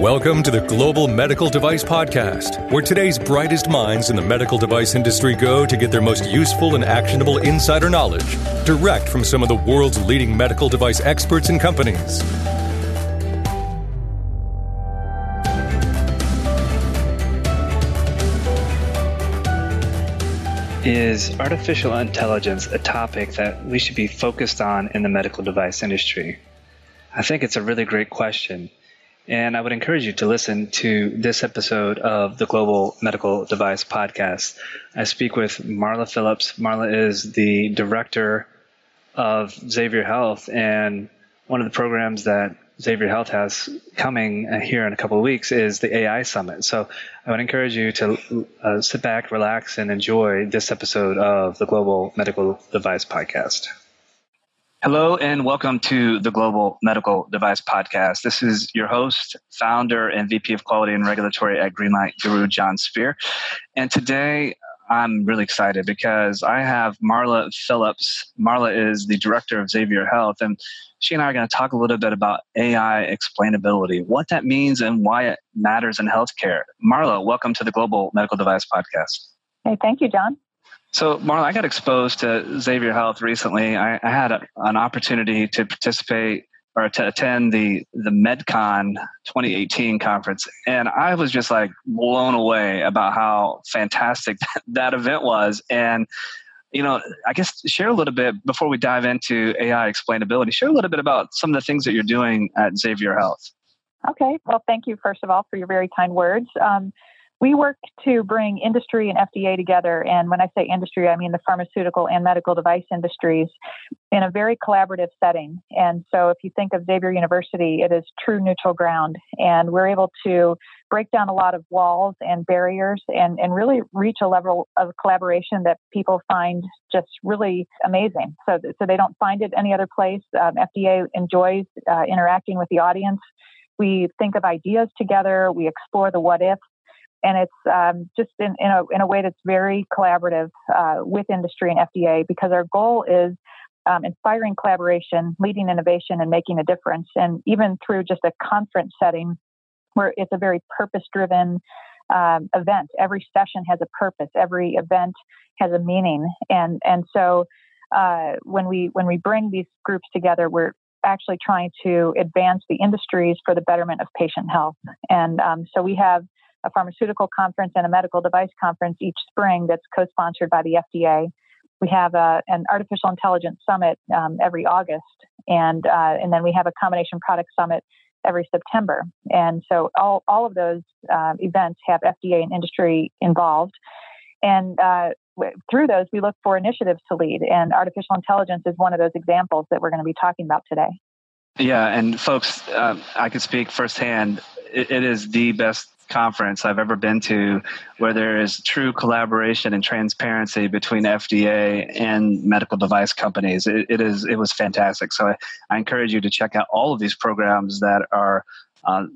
Welcome to the Global Medical Device Podcast, where today's brightest minds in the medical device industry go to get their most useful and actionable insider knowledge direct from some of the world's leading medical device experts and companies. Is artificial intelligence a topic that we should be focused on in the medical device industry? I think it's a really great question. And I would encourage you to listen to this episode of the Global Medical Device Podcast. I speak with Marla Phillips. Marla is the director of Xavier Health, and one of the programs that Xavier Health has coming here in a couple of weeks is the AI Summit. So I would encourage you to uh, sit back, relax, and enjoy this episode of the Global Medical Device Podcast. Hello, and welcome to the Global Medical Device Podcast. This is your host, founder, and VP of Quality and Regulatory at Greenlight Guru, Jon Speer. And today I'm really excited because I have Marla Phillips. Marla is the director of Xavier Health, and she and I are going to talk a little bit about AI explainability, what that means, and why it matters in healthcare. Marla, welcome to the Global Medical Device Podcast. Hey, thank you, Jon. So, Marla, I got exposed to Xavier Health recently. I, I had a, an opportunity to participate or to attend the the MedCon 2018 conference, and I was just like blown away about how fantastic that, that event was. And you know, I guess share a little bit before we dive into AI explainability. Share a little bit about some of the things that you're doing at Xavier Health. Okay. Well, thank you first of all for your very kind words. Um, we work to bring industry and FDA together. And when I say industry, I mean the pharmaceutical and medical device industries in a very collaborative setting. And so if you think of Xavier University, it is true neutral ground. And we're able to break down a lot of walls and barriers and, and really reach a level of collaboration that people find just really amazing. So, so they don't find it any other place. Um, FDA enjoys uh, interacting with the audience. We think of ideas together. We explore the what ifs and it's um, just in, in, a, in a way that's very collaborative uh, with industry and FDA because our goal is um, inspiring collaboration, leading innovation, and making a difference. And even through just a conference setting where it's a very purpose driven um, event, every session has a purpose, every event has a meaning. And, and so uh, when, we, when we bring these groups together, we're actually trying to advance the industries for the betterment of patient health. And um, so we have a pharmaceutical conference and a medical device conference each spring that's co-sponsored by the FDA. We have a, an artificial intelligence summit um, every August, and uh, and then we have a combination product summit every September. And so all all of those uh, events have FDA and industry involved, and uh, through those we look for initiatives to lead. And artificial intelligence is one of those examples that we're going to be talking about today. Yeah, and folks, uh, I can speak firsthand. it, it is the best conference I've ever been to where there is true collaboration and transparency between FDA and medical device companies. it, it is it was fantastic. So I, I, encourage you to check out all of these programs that are uh,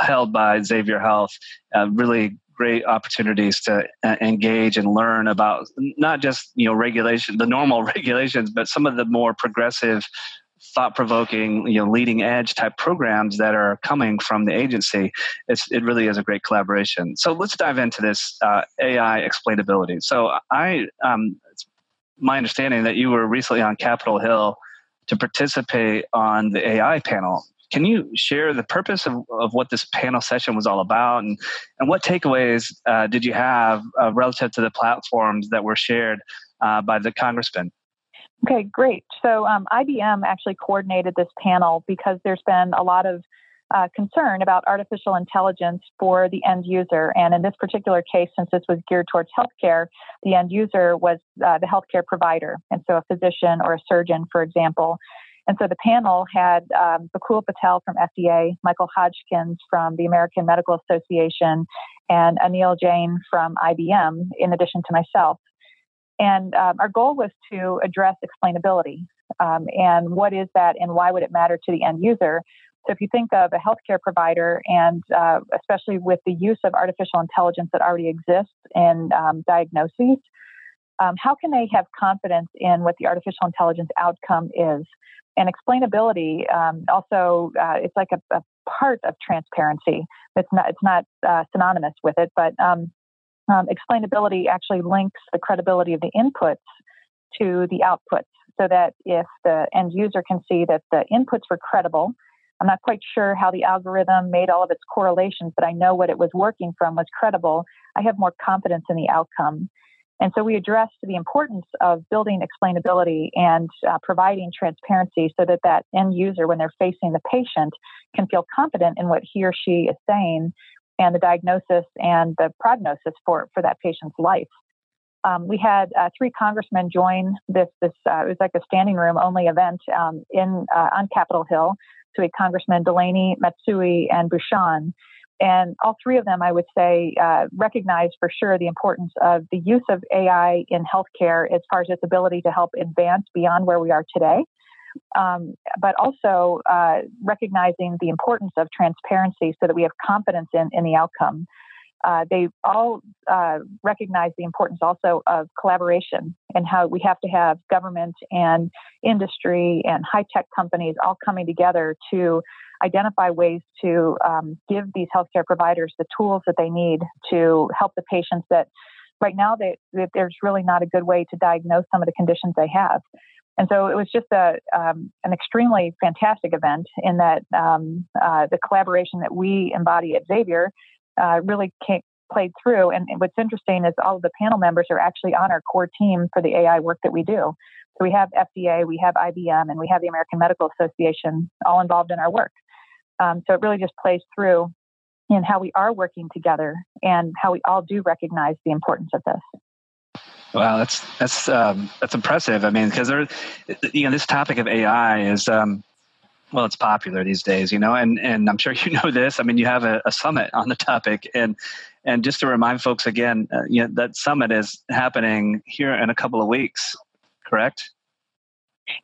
held by Xavier Health. Uh, really great opportunities to uh, engage and learn about not just you know regulation the normal regulations but some of the more progressive thought provoking, you know, leading edge type programs that are coming from the agency. It's, it really is a great collaboration. So let's dive into this uh, AI explainability. So I, um, it's my understanding that you were recently on Capitol Hill to participate on the AI panel. Can you share the purpose of, of what this panel session was all about and, and what takeaways uh, did you have uh, relative to the platforms that were shared uh, by the congressman? Okay, great. So um, IBM actually coordinated this panel because there's been a lot of uh, concern about artificial intelligence for the end user. And in this particular case, since this was geared towards healthcare, the end user was uh, the healthcare provider. And so a physician or a surgeon, for example. And so the panel had um, Bakul Patel from FDA, Michael Hodgkins from the American Medical Association, and Anil Jain from IBM, in addition to myself. And um, our goal was to address explainability um, and what is that and why would it matter to the end user. So if you think of a healthcare provider and uh, especially with the use of artificial intelligence that already exists in um, diagnoses, um, how can they have confidence in what the artificial intelligence outcome is? And explainability um, also, uh, it's like a, a, part of transparency. It's not it's not uh, synonymous with it, but um, explainability actually links the credibility of the inputs to the outputs, so that if the end user can see that the inputs were credible. I'm not quite sure how the algorithm made all of its correlations, but I know what it was working from was credible. I have more confidence in the outcome. And so we addressed the importance of building explainability and uh, providing transparency so that that end user, when they're facing the patient, can feel confident in what he or she is saying and the diagnosis and the prognosis for, for that patient's life. Um, we had uh, three congressmen join this. This uh, it was like a standing room only event um, in uh, on Capitol Hill. So we had Congressman Delaney, Matsui, and Bucshon, and all three of them, I would say, uh, recognize for sure the importance of the use of AI in healthcare as far as its ability to help advance beyond where we are today. Um, but also uh, recognizing the importance of transparency so that we have confidence in, in the outcome. Uh, they all uh, recognize the importance also of collaboration and how we have to have government and industry and high tech companies all coming together to identify ways to um, give these healthcare providers the tools that they need to help the patients that right now they, there's really not a good way to diagnose some of the conditions they have. And so it was just a, um, an extremely fantastic event in that um, uh, the collaboration that we embody at Xavier uh, really came, played through. And what's interesting is all of the panel members are actually on our core team for the AI work that we do. So we have FDA, we have IBM, and we have the American Medical Association all involved in our work. Um, so it really just plays through in how we are working together and how we all do recognize the importance of this. Wow, that's that's um, that's impressive. I mean, because there, you know, this topic of AI is um, well, it's popular these days, you know, and and I'm sure you know this. I mean, you have a, a summit on the topic, and and just to remind folks again, uh, you know, that summit is happening here in a couple of weeks, correct?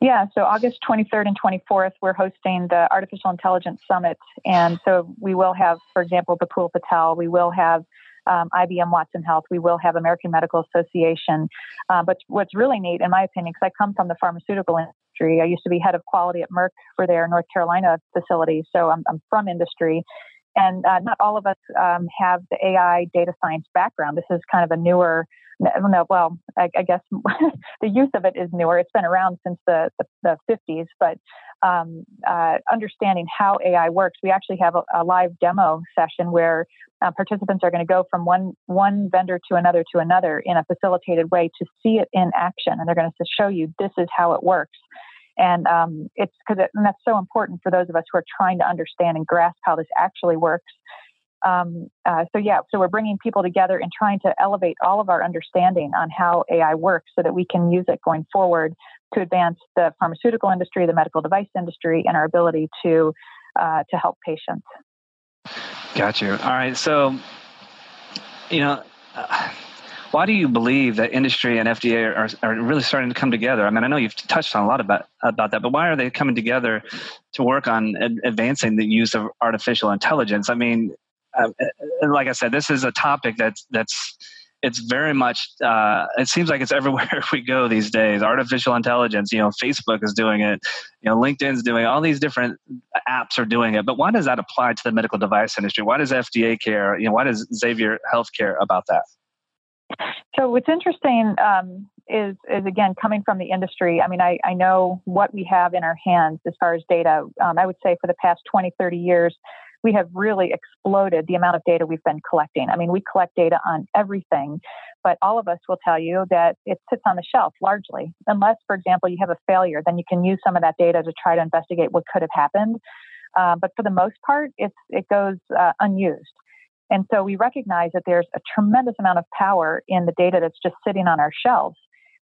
Yeah, so August 23rd and 24th, we're hosting the Artificial Intelligence Summit. And so we will have, for example, Vipul Patel, we will have um, IBM Watson Health, we will have American Medical Association. Uh, but what's really neat, in my opinion, because I come from the pharmaceutical industry, I used to be head of quality at Merck for their North Carolina facility. So I'm, I'm from industry. And uh, not all of us um, have the AI data science background. This is kind of a newer no, well, I, I guess the use of it is newer. It's been around since the, the, the 50s, but um, uh, understanding how AI works, we actually have a, a live demo session where uh, participants are going to go from one one vendor to another to another in a facilitated way to see it in action, and they're going to show you this is how it works. And um, it's because it, and that's so important for those of us who are trying to understand and grasp how this actually works um, uh, so yeah, so we're bringing people together and trying to elevate all of our understanding on how AI works so that we can use it going forward to advance the pharmaceutical industry, the medical device industry, and our ability to uh, to help patients. Got you. All right. So, you know. Uh, why do you believe that industry and FDA are, are really starting to come together? I mean, I know you've touched on a lot about about that, but why are they coming together to work on ad- advancing the use of artificial intelligence? I mean, uh, like I said, this is a topic that's that's it's very much uh, it seems like it's everywhere we go these days. Artificial intelligence you know facebook is doing it you know linkedin's doing it all these different apps are doing it. But why does that apply to the medical device industry? Why does fda care? You know why does xavier health care about that so what's interesting um, is is again coming from the industry i mean I, I know what we have in our hands as far as data um, i would say for the past 20 30 years we have really exploded the amount of data we've been collecting. I mean, we collect data on everything, but all of us will tell you that it sits on the shelf largely. Unless, for example, you have a failure, then you can use some of that data to try to investigate what could have happened. Uh, but for the most part, it's, it goes uh, unused. And so we recognize that there's a tremendous amount of power in the data that's just sitting on our shelves.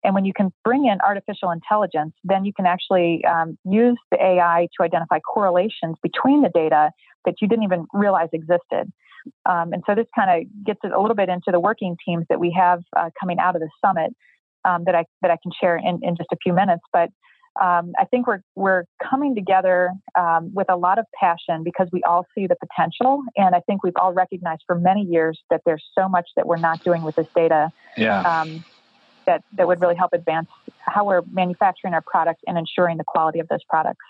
And when you can bring in artificial intelligence, then you can actually um, use the AI to identify correlations between the data that you didn't even realize existed. Um, and so this kind of gets a little bit into the working teams that we have uh, coming out of the summit um, that I that I can share in, in just a few minutes. But um, I think we're we're coming together um, with a lot of passion because we all see the potential, and I think we've all recognized for many years that there's so much that we're not doing with this data. Yeah. Um, that that would really help advance how we're manufacturing our products and ensuring the quality of those products.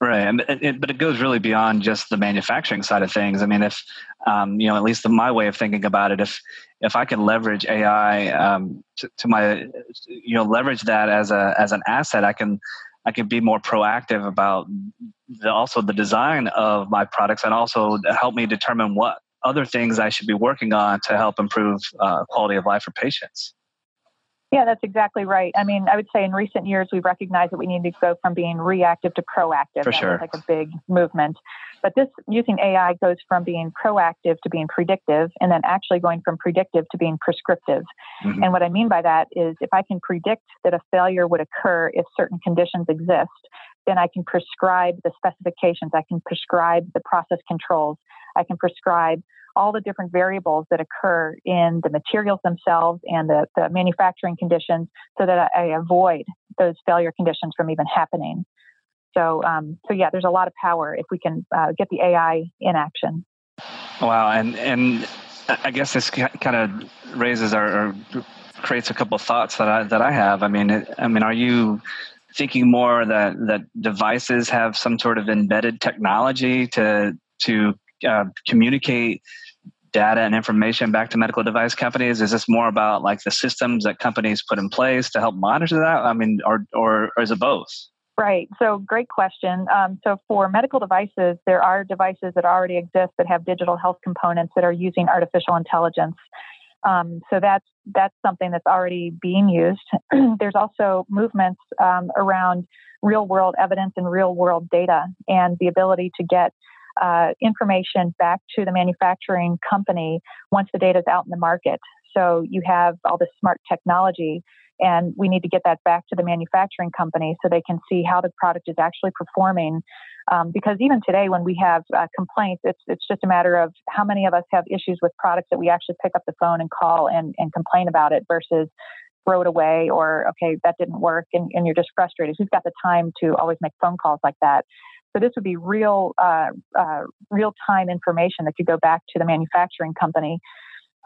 Right, and it, but it goes really beyond just the manufacturing side of things. I mean, if um, you know, at least in my way of thinking about it, if if I can leverage AI um, to, to, my, you know, leverage that as a as an asset, I can I can be more proactive about the, also the design of my products, and also help me determine what other things I should be working on to help improve uh, quality of life for patients. Yeah, that's exactly right. I mean, I would say in recent years we've recognized that we need to go from being reactive to proactive. For that sure. like a big movement. But this using AI goes from being proactive to being predictive, and then actually going from predictive to being prescriptive. Mm-hmm. And what I mean by that is if I can predict that a failure would occur if certain conditions exist, then I can prescribe the specifications, I can prescribe the process controls, I can prescribe all the different variables that occur in the materials themselves and the, the manufacturing conditions so that I, I avoid those failure conditions from even happening. So, um, so yeah, there's a lot of power if we can uh, get the AI in action. Wow, and and I guess this kind of raises or, or creates a couple of thoughts that I that I have. I mean, I mean, are you thinking more that that devices have some sort of embedded technology to to uh, communicate data and information back to medical device companies? Is this more about like the systems that companies put in place to help monitor that? I mean, or or, or is it both? Right. So, great question. Um, so, for medical devices, there are devices that already exist that have digital health components that are using artificial intelligence. Um, so that's that's something that's already being used. There's also movements um, around real world evidence and real world data, and the ability to get uh, information back to the manufacturing company once the data is out in the market. So you have all this smart technology, and we need to get that back to the manufacturing company so they can see how the product is actually performing. Um, because even today, when we have uh, complaints, it's it's just a matter of how many of us have issues with products that we actually pick up the phone and call and, and complain about it versus throw it away or okay that didn't work and, and you're just frustrated. Who's got the time to always make phone calls like that? So this would be real, uh, uh, real time information that could go back to the manufacturing company.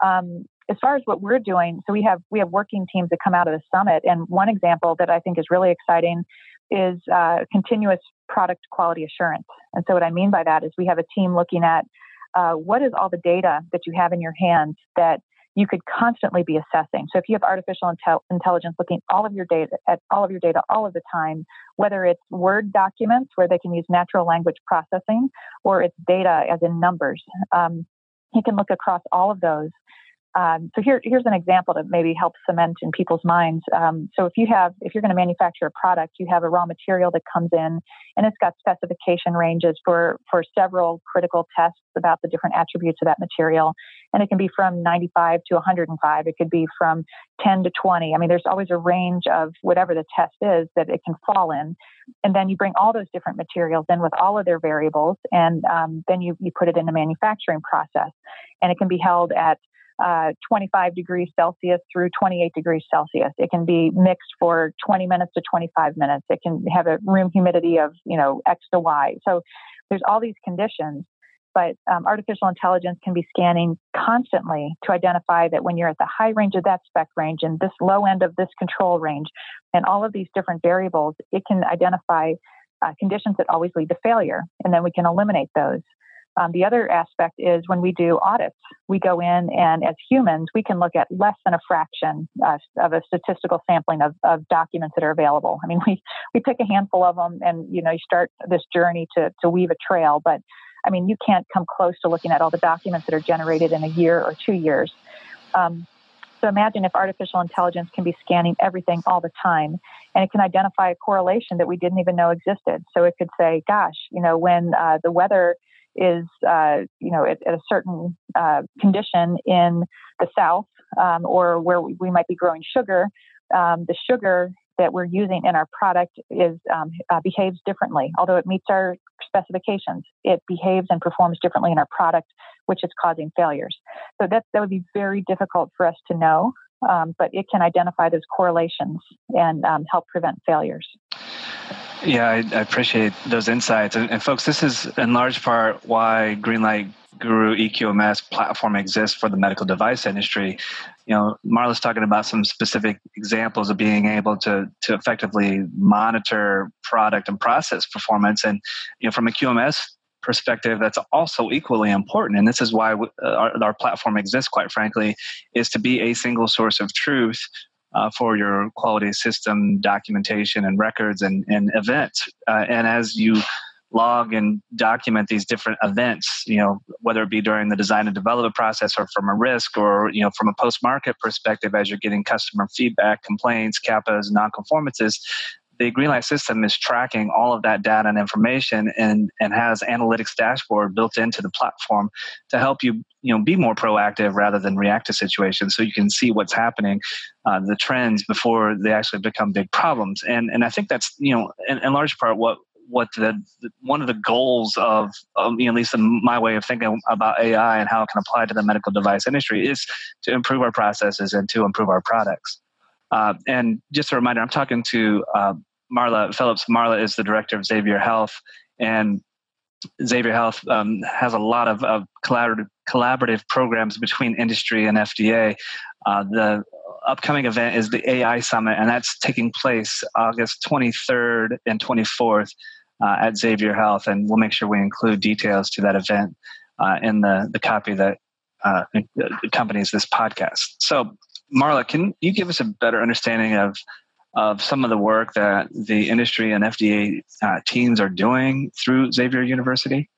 Um, as far as what we're doing, so we have we have working teams that come out of the summit, and one example that I think is really exciting is uh, continuous product quality assurance. And so what I mean by that is we have a team looking at uh, what is all the data that you have in your hands that you could constantly be assessing. So if you have artificial intel- intelligence looking all of your data at all of your data all of the time, whether it's Word documents where they can use natural language processing or it's data as in numbers, um, can look across all of those um, so here, here's an example to maybe help cement in people's minds. Um, so if you have, if you're going to manufacture a product, you have a raw material that comes in, and it's got specification ranges for for several critical tests about the different attributes of that material, and it can be from 95 to 105. It could be from 10 to 20. I mean, there's always a range of whatever the test is that it can fall in, and then you bring all those different materials in with all of their variables, and um, then you you put it in the manufacturing process, and it can be held at uh, 25 degrees Celsius through 28 degrees Celsius. It can be mixed for 20 minutes to 25 minutes. It can have a room humidity of, you know, X to Y. So there's all these conditions, but um, artificial intelligence can be scanning constantly to identify that when you're at the high range of that spec range and this low end of this control range and all of these different variables, it can identify uh, conditions that always lead to failure. And then we can eliminate those. Um, the other aspect is when we do audits, we go in and as humans, we can look at less than a fraction uh, of a statistical sampling of, of, documents that are available. I mean, we, we pick a handful of them and, you know, you start this journey to, to weave a trail, but I mean, you can't come close to looking at all the documents that are generated in a year or two years. Um, so imagine if artificial intelligence can be scanning everything all the time and it can identify a correlation that we didn't even know existed. So it could say, gosh, you know, when uh, the weather is, uh, you know, at, at a certain uh, condition in the south um, or where we might be growing sugar, um, the sugar that we're using in our product is um, uh, behaves differently. Although it meets our specifications, it behaves and performs differently in our product, which is causing failures. So that that would be very difficult for us to know, um, but it can identify those correlations and um, help prevent failures. Yeah, I, I appreciate those insights. And, and, folks, this is in large part why Greenlight Guru EQMS platform exists for the medical device industry. You know, Marla's talking about some specific examples of being able to to effectively monitor product and process performance. And you know, from a QMS perspective that's also equally important and this is why uh, our, our, platform exists quite frankly is to be a single source of truth uh, for your quality system documentation and records and, and events. Uh, and as you log and document these different events you know whether it be during the design and development process or from a risk or you know from a post market perspective as you're getting customer feedback complaints CAPAs non-conformances the Greenlight system is tracking all of that data and information and, and has analytics dashboard built into the platform to help you you know be more proactive rather than react to situations so you can see what's happening uh, the trends before they actually become big problems and and i think that's you know in, in large part what what the, the, one of the goals of, of you know, at least in my way of thinking about AI and how it can apply to the medical device industry is to improve our processes and to improve our products. Uh, and just a reminder, I'm talking to uh, Marla Phillips. Marla is the director of Xavier Health, and Xavier Health um, has a lot of, of collaborative, collaborative programs between industry and FDA. Uh, the upcoming event is the AI Summit, and that's taking place August 23rd and 24th uh, at Xavier Health. And we'll make sure we include details to that event uh, in the, the copy that uh, accompanies this podcast. So, Marla, can you give us a better understanding of of some of the work that the industry and FDA uh, teams are doing through Xavier University?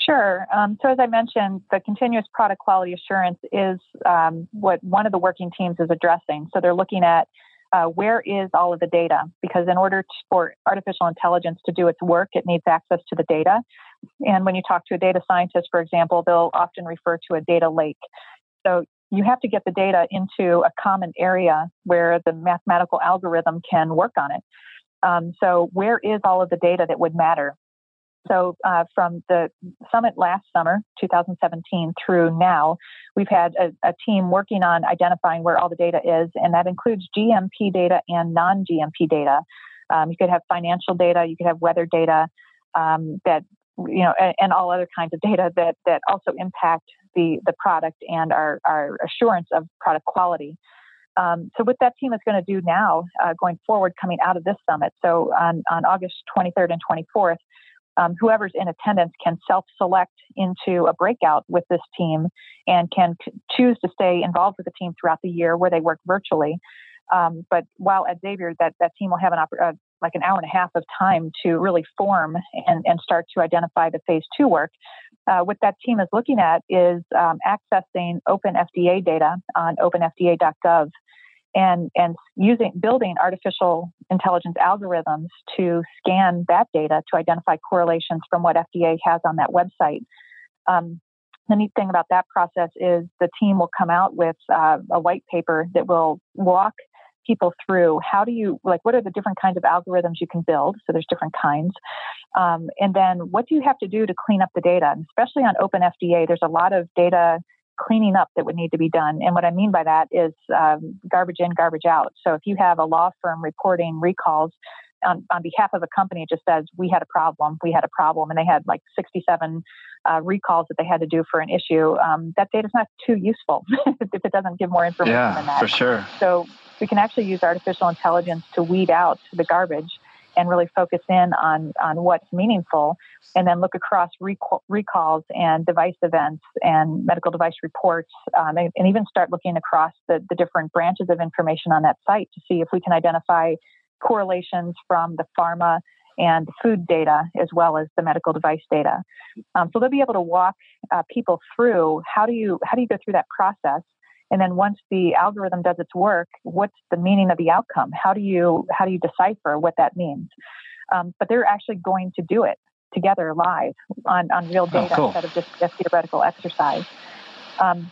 Sure. Um, so as I mentioned, the continuous product quality assurance is um, what one of the working teams is addressing. So they're looking at uh, where is all of the data? Because in order to, for artificial intelligence to do its work, it needs access to the data. And when you talk to a data scientist, for example, they'll often refer to a data lake. So you have to get the data into a common area where the mathematical algorithm can work on it. Um, so, where is all of the data that would matter? So, uh, from the summit last summer, 2017, through now, we've had a, a, team working on identifying where all the data is, and that includes GMP data and non GMP data. Um, you could have financial data, you could have weather data um, that you know, and, and, all other kinds of data that that also impact the the product and our our assurance of product quality. Um, so what that team is going to do now, uh, going forward, coming out of this summit, so on, on August 23rd and 24th, um, whoever's in attendance can self-select into a breakout with this team and can c- choose to stay involved with the team throughout the year where they work virtually. Um, but while at Xavier, that, that team will have an oppor- uh, like an hour and a half of time to really form and, and start to identify the phase two work. Uh, what that team is looking at is um, accessing open FDA data on openfda.gov and, and using building artificial intelligence algorithms to scan that data to identify correlations from what FDA has on that website. Um, the neat thing about that process is the team will come out with uh, a white paper that will walk people through how do you like what are the different kinds of algorithms you can build? So there's different kinds. Um, and then what do you have to do to clean up the data? And especially on open fda there's a lot of data cleaning up that would need to be done. And what i mean by that is um, garbage in garbage out. So if you have a law firm reporting recalls on, on behalf of a company it just says we had a problem we had a problem and they had like 67 uh, recalls that they had to do for an issue um, that data is not too useful if it doesn't give more information yeah, than that. for sure. So we can actually use artificial intelligence to weed out the garbage and really focus in on, on what's meaningful and then look across recall, recalls and device events and medical device reports um, and, and, even start looking across the, the different branches of information on that site to see if we can identify correlations from the pharma and food data as well as the medical device data. Um, so they'll be able to walk uh, people through how do you how do you go through that process and then once the algorithm does its work what's the meaning of the outcome? How do you how do you decipher what that means? Um, but they're actually going to do it together live on, on real data oh, cool. instead of just a theoretical exercise. Um,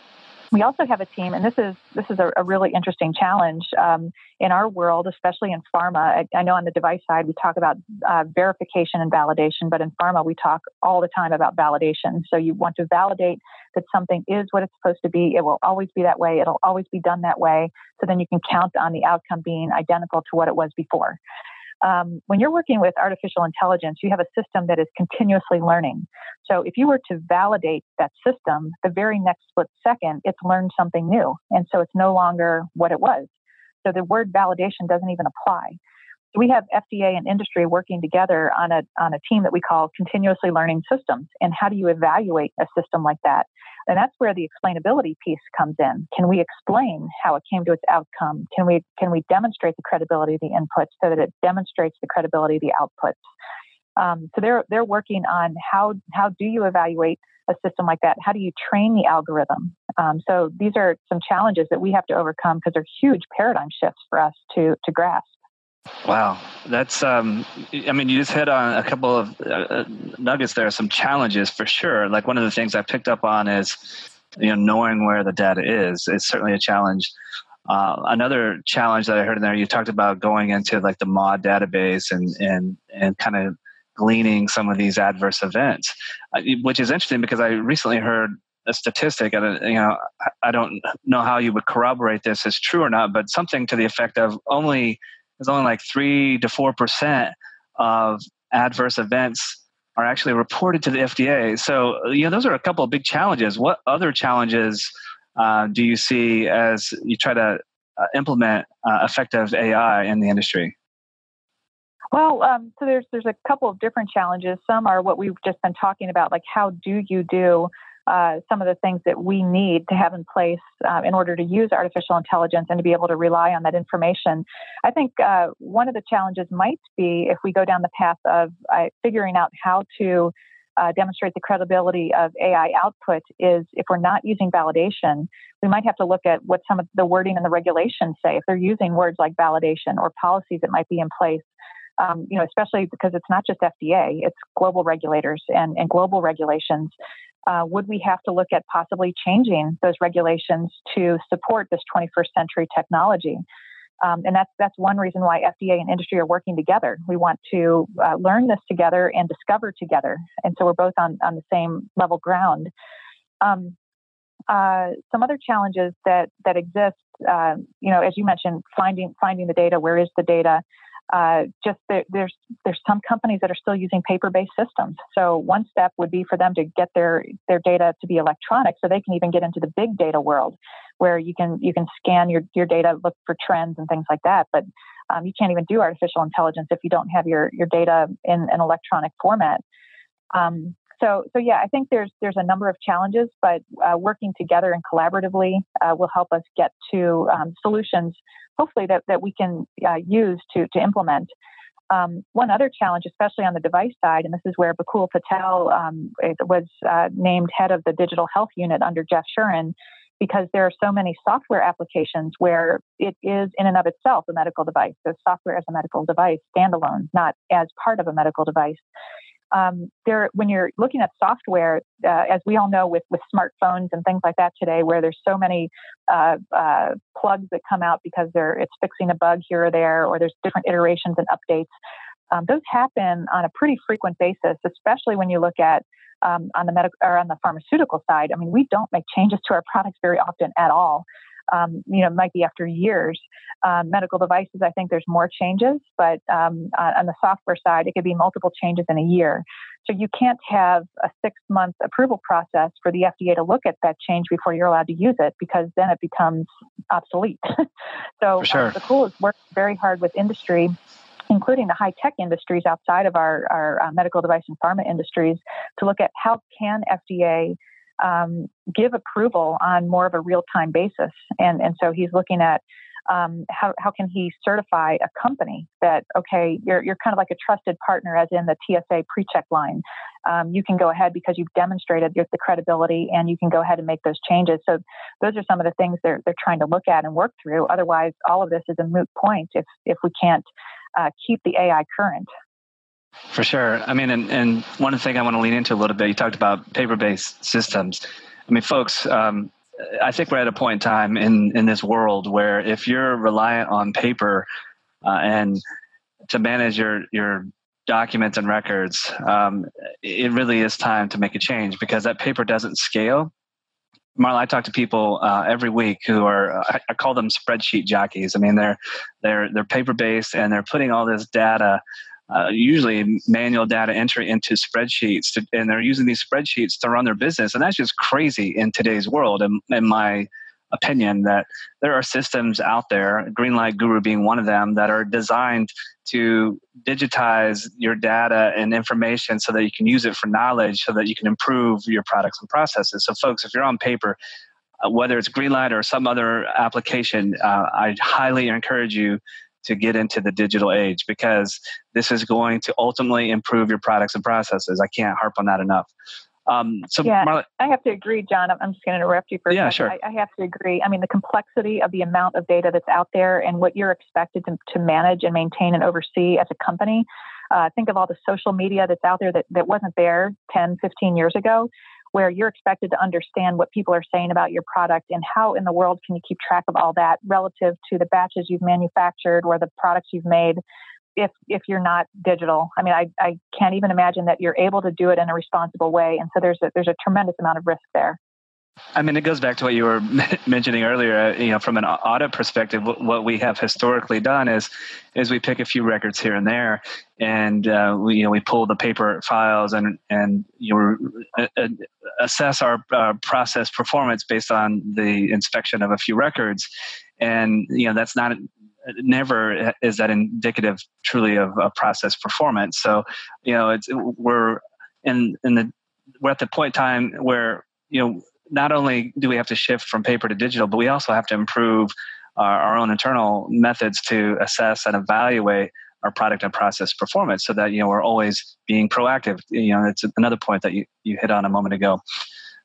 we also have a team, and this is this is a, a really interesting challenge um, in our world, especially in pharma. I, I, know on the device side we talk about uh, verification and validation, but in pharma we talk all the time about validation. So you want to validate that something is what it's supposed to be. It will always be that way. It'll always be done that way. So then you can count on the outcome being identical to what it was before. Um, when you're working with artificial intelligence, you have a system that is continuously learning. So if you were to validate that system, the very next split second, it's learned something new. And so it's no longer what it was. So the word validation doesn't even apply. We have FDA and industry working together on a, on a team that we call continuously learning systems. And how do you evaluate a system like that? And that's where the explainability piece comes in. Can we explain how it came to its outcome? Can we, can we demonstrate the credibility of the inputs so that it demonstrates the credibility of the outputs? Um, so they're, they're working on how, how do you evaluate a system like that? How do you train the algorithm? Um, so these are some challenges that we have to overcome because they're huge paradigm shifts for us to, to grasp. Wow, that's um, I mean, you just hit on a couple of uh, uh, nuggets there. Some challenges for sure. Like one of the things I picked up on is, you know, knowing where the data is is certainly a challenge. Uh, another challenge that I heard in there, you talked about going into like the MAUDE database and and and kind of gleaning some of these adverse events, uh, which is interesting because I recently heard a statistic, and you know, I don't know how you would corroborate this as true or not, but something to the effect of only there's only like three to four percent of adverse events are actually reported to the FDA. So you know those are a couple of big challenges. What other challenges uh, do you see as you try to uh, implement uh, effective AI in the industry? Well, um, so there's there's a couple of different challenges. Some are what we've just been talking about, like how do you do uh, some of the things that we need to have in place uh, in order to use artificial intelligence and to be able to rely on that information. I think uh, one of the challenges might be if we go down the path of uh, figuring out how to uh, demonstrate the credibility of AI output is if we're not using validation, we might have to look at what some of the wording and the regulations say. If they're using words like validation or policies that might be in place, um, you know, especially because it's not just FDA, it's global regulators and, and global regulations uh, would we have to look at possibly changing those regulations to support this 21st century technology? Um, and that's that's one reason why FDA and industry are working together. We want to uh, learn this together and discover together, and so we're both on on the same level ground. Um, uh, some other challenges that that exist, uh, you know, as you mentioned, finding finding the data. Where is the data? Uh, just there, there's there's some companies that are still using paper-based systems. So one step would be for them to get their their data to be electronic, so they can even get into the big data world, where you can you can scan your your data, look for trends and things like that. But um, you can't even do artificial intelligence if you don't have your your data in an electronic format. Um, so, so yeah, I think there's there's a number of challenges, but uh, working together and collaboratively uh, will help us get to um, solutions, hopefully that that we can uh, use to to implement. Um, one other challenge, especially on the device side, and this is where Bakul Patel um, was uh, named head of the digital health unit under Jeff Shuren, because there are so many software applications where it is in and of itself a medical device. So software as a medical device, standalone, not as part of a medical device um, there when you're looking at software, uh, as we all know with with smartphones and things like that today, where there's so many uh, uh, plugs that come out because they're it's fixing a bug here or there, or there's different iterations and updates. Um, those happen on a pretty frequent basis, especially when you look at um, on the medical or on the pharmaceutical side. I mean, we don't make changes to our products very often at all um, you know, might be after years. Um, medical devices, I think there's more changes, but um, on the software side, it could be multiple changes in a year. So you can't have a six month approval process for the FDA to look at that change before you're allowed to use it because then it becomes obsolete. so sure. uh, Bakul has worked very hard with industry including the high tech industries outside of our, our uh, medical device and pharma industries, to look at how can FDA um, give approval on more of a real time basis. And, and so he's looking at um, how, how can he certify a company that, okay, you're, you're kind of like a trusted partner, as in the TSA pre check line. Um, you can go ahead because you've demonstrated the credibility and you can go ahead and make those changes. So, those are some of the things they're, they're trying to look at and work through. Otherwise, all of this is a moot point if, if we can't uh, keep the AI current. For sure. I mean, and, and one thing I want to lean into a little bit, you talked about paper based systems. I mean, folks, um, I think we're at a point in time in, in this world where if you're reliant on paper uh, and to manage your, your documents and records, um, it really is time to make a change because that paper doesn't scale. Marla, I talk to people uh, every week who are I, I, call them spreadsheet jockeys. I mean, they're they're they're paper based and they're putting all this data, uh, usually manual data entry into spreadsheets, to, and they're using these spreadsheets to run their business, and that's just crazy in today's world. And in my opinion, that there are systems out there, Greenlight Guru being one of them, that are designed to digitize your data and information so that you can use it for knowledge so that you can improve your products and processes. So, folks, if you're on paper, uh, whether it's Greenlight or some other application, uh, I highly encourage you to get into the digital age because this is going to ultimately improve your products and processes. I can't harp on that enough. Um, so yeah, Marla, I have to agree, Jon. I'm just going to interrupt you for a yeah, second. Sure. I, I, have to agree. I mean, the complexity of the amount of data that's out there and what you're expected to, to manage and maintain and oversee as a company. Uh, think of all the social media that's out there that, that wasn't there 10, 15 years ago, where you're expected to understand what people are saying about your product and how in the world can you keep track of all that relative to the batches you've manufactured or the products you've made if if you're not digital. I mean, I, I can't even imagine that you're able to do it in a responsible way. And so there's a, there's a tremendous amount of risk there. I mean, it goes back to what you were mentioning earlier. You know, from an audit perspective, what we have historically done is is we pick a few records here and there, and uh, we you know we pull the paper files and and you know, uh, assess our uh, process performance based on the inspection of a few records, and you know that's not never is that indicative truly of a process performance. So, you know, it's we're in in the we're at the point time where you know not only do we have to shift from paper to digital, but we also have to improve our, our own internal methods to assess and evaluate our product and process performance so that you know we're always being proactive you know it's another point that you, you hit on a moment ago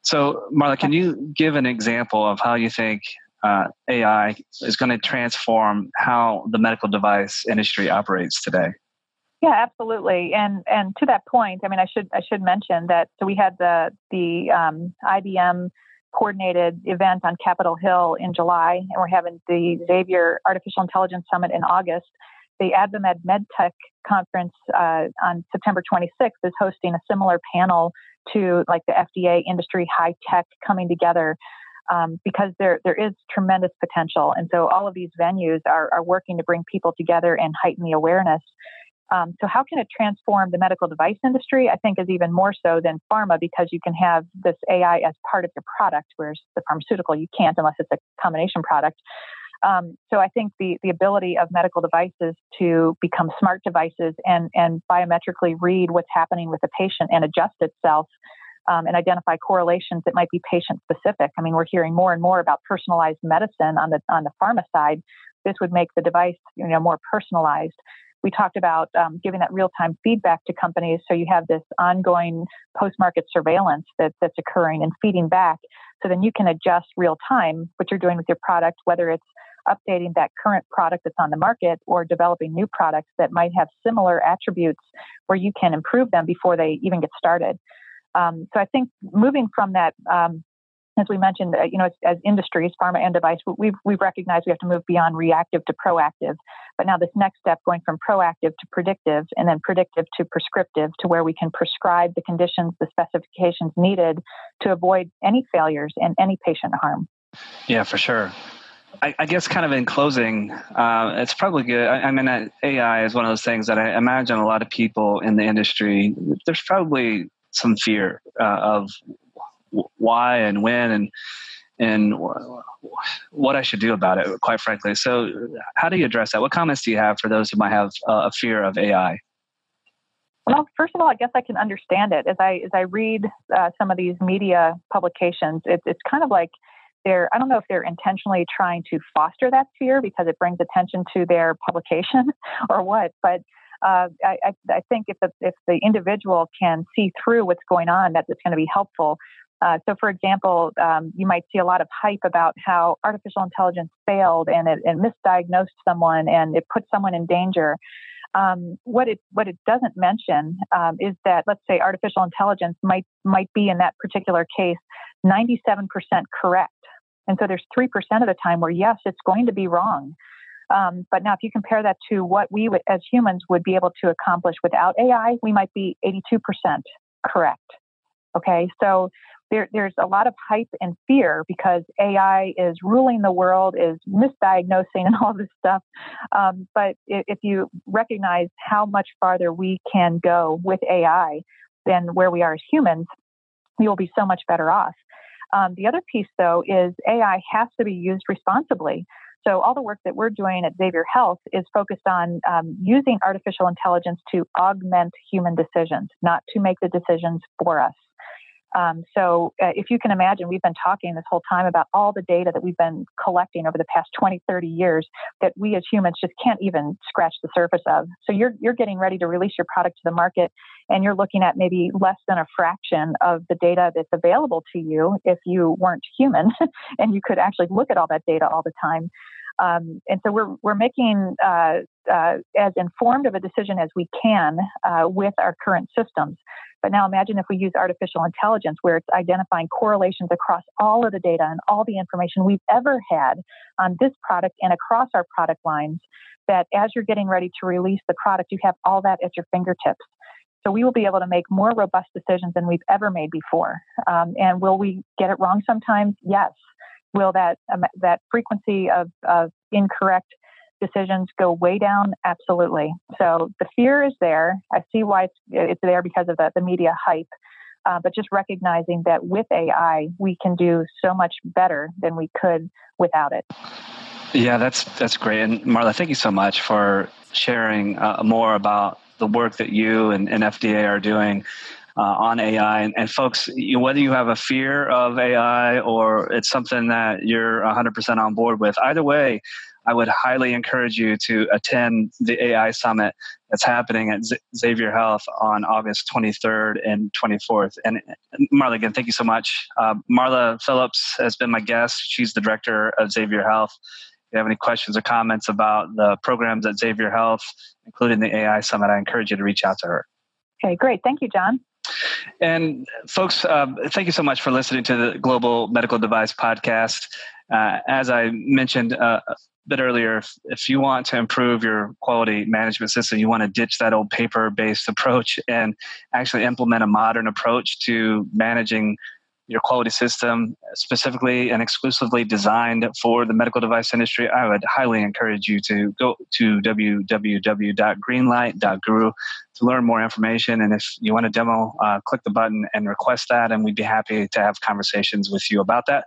so marla can you give an example of how you think uh, AI is going to transform how the medical device industry operates today. Yeah, absolutely. And and to that point, I mean, I should I should mention that so we had the the um, IBM coordinated event on Capitol Hill in July, and we're having the Xavier Artificial Intelligence Summit in August. The AdvaMed MedTech conference uh, on September 26th is hosting a similar panel to like the FDA industry high tech coming together um, because there there is tremendous potential, and so all of these venues are are working to bring people together and heighten the awareness. Um, so how can it transform the medical device industry? I think is even more so than pharma because you can have this AI as part of your product, whereas the pharmaceutical you can't unless it's a combination product. Um, so I think the the ability of medical devices to become smart devices and and biometrically read what's happening with the patient and adjust itself um, and identify correlations that might be patient specific. I mean, we're hearing more and more about personalized medicine on the on the pharma side. This would make the device, you know, more personalized. We talked about um, giving that real time feedback to companies, so you have this ongoing post market surveillance that, that's occurring and feeding back. So then you can adjust real time what you're doing with your product, whether it's updating that current product that's on the market or developing new products that might have similar attributes where you can improve them before they even get started. Um, so I think moving from that, um, as we mentioned, uh, you know, as, as, industries, pharma and device, we've we've recognized we have to move beyond reactive to proactive. But now this next step, going from proactive to predictive, and then predictive to prescriptive, to where we can prescribe the conditions, the specifications needed to avoid any failures and any patient harm. Yeah, for sure. I, I, guess kind of in closing, uh, it's probably good. I, I, mean, AI is one of those things that I imagine a lot of people in the industry, there's probably some fear uh, of why and when and and what I should do about it, quite frankly. So, how do you address that? What comments do you have for those who might have uh, a fear of AI? Well, first of all, I guess I can understand it as I as I read uh, some of these media publications. It's it's kind of like they're I don't know if they're intentionally trying to foster that fear because it brings attention to their publication or what, but uh, I, I, think if the, if the individual can see through what's going on, that it's going to be helpful. Uh, so, for example, um, you might see a lot of hype about how artificial intelligence failed and it, it misdiagnosed someone and it put someone in danger. Um, what it what it doesn't mention um, is that let's say artificial intelligence might might be in that particular case 97% correct, and so there's three percent of the time where yes, it's going to be wrong. Um, but now, if you compare that to what we would, as humans would be able to accomplish without AI, we might be 82% correct. Okay, so there, there's a lot of hype and fear because AI is ruling the world, is misdiagnosing and all this stuff. Um, but if, you recognize how much farther we can go with AI than where we are as humans, we will be so much better off. Um, the other piece, though, is AI has to be used responsibly. So, all the work that we're doing at Xavier Health is focused on um, using artificial intelligence to augment human decisions, not to make the decisions for us. Um, so, uh, if you can imagine, we've been talking this whole time about all the data that we've been collecting over the past 20, 30 years that we as humans just can't even scratch the surface of. So, you're, you're getting ready to release your product to the market, and you're looking at maybe less than a fraction of the data that's available to you if you weren't human and you could actually look at all that data all the time. Um, and so we're, we're making uh, uh, as informed of a decision as we can uh, with our current systems. But now imagine if we use artificial intelligence where it's identifying correlations across all of the data and all the information we've ever had on this product and across our product lines, that as you're getting ready to release the product, you have all that at your fingertips. So we will be able to make more robust decisions than we've ever made before. Um, and will we get it wrong sometimes? Yes. Will that um, that frequency of, of incorrect decisions go way down? Absolutely. So the fear is there. I see why it's, it's there because of the, the media hype. Uh, but just recognizing that with AI, we can do so much better than we could without it. Yeah, that's that's great. And Marla, thank you so much for sharing uh, more about the work that you and, and FDA are doing uh, on AI. And, and folks, you, whether you have a fear of AI or it's something that you're 100% on board with, either way, I would highly encourage you to attend the AI Summit that's happening at Z- Xavier Health on August 23rd and 24th. And, Marla, again, thank you so much. Uh, Marla Phillips has been my guest. She's the director of Xavier Health. If you have any questions or comments about the programs at Xavier Health, including the AI Summit, I encourage you to reach out to her. Okay, great. Thank you, Jon. And folks, um, thank you so much for listening to the Global Medical Device Podcast. Uh, as I mentioned uh, a bit earlier, if, if, you want to improve your quality management system, you want to ditch that old paper based approach and actually implement a modern approach to managing your quality system specifically and exclusively designed for the medical device industry, I would highly encourage you to go to www.greenlight.guru to learn more information. And if you want a demo, uh, click the button and request that, and we'd be happy to have conversations with you about that.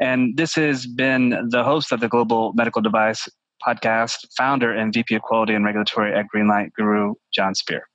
And this has been the host of the Global Medical Device Podcast, founder and VP of Quality and Regulatory at Greenlight Guru, Jon Speer.